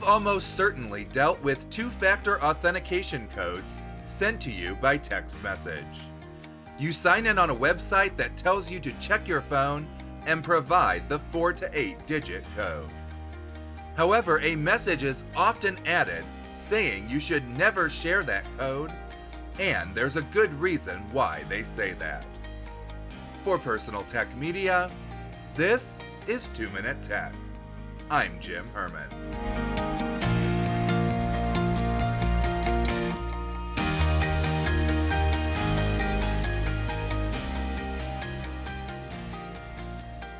You've almost certainly dealt with two factor authentication codes sent to you by text message. You sign in on a website that tells you to check your phone and provide the 4 to 8 digit code. However, a message is often added saying you should never share that code, and there's a good reason why they say that. For Personal Tech Media, this is 2 Minute Tech. I'm Jim Herman.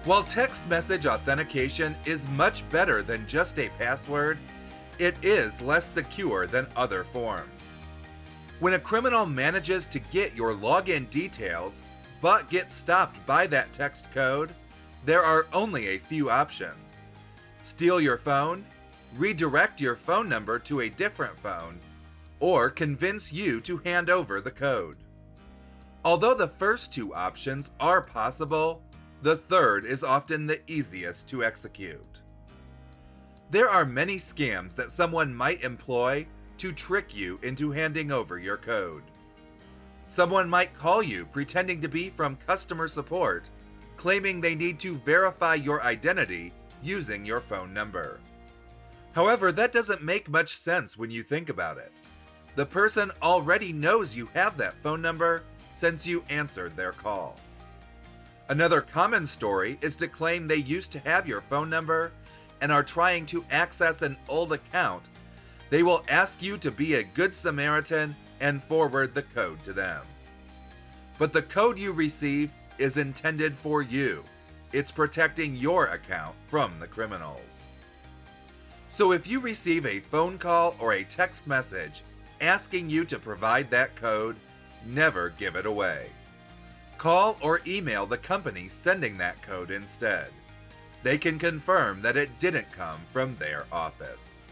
While text message authentication is much better than just a password, it is less secure than other forms. When a criminal manages to get your login details but gets stopped by that text code, there are only a few options. Steal your phone, redirect your phone number to a different phone, or convince you to hand over the code. Although the first two options are possible, the third is often the easiest to execute. There are many scams that someone might employ to trick you into handing over your code. Someone might call you pretending to be from customer support, claiming they need to verify your identity using your phone number. However, that doesn't make much sense when you think about it. The person already knows you have that phone number since you answered their call. Another common story is to claim they used to have your phone number and are trying to access an old account. They will ask you to be a good Samaritan and forward the code to them. But the code you receive is intended for you. It's protecting your account from the criminals. So if you receive a phone call or a text message asking you to provide that code, never give it away. Call or email the company sending that code instead. They can confirm that it didn't come from their office.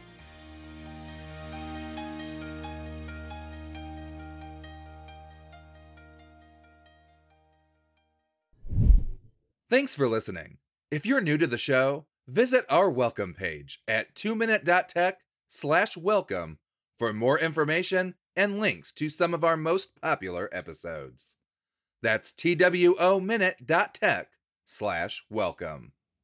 Thanks for listening. If you're new to the show, visit our welcome page at 2minute.tech slash welcome for more information and links to some of our most popular episodes. That's twominute.tech slash welcome.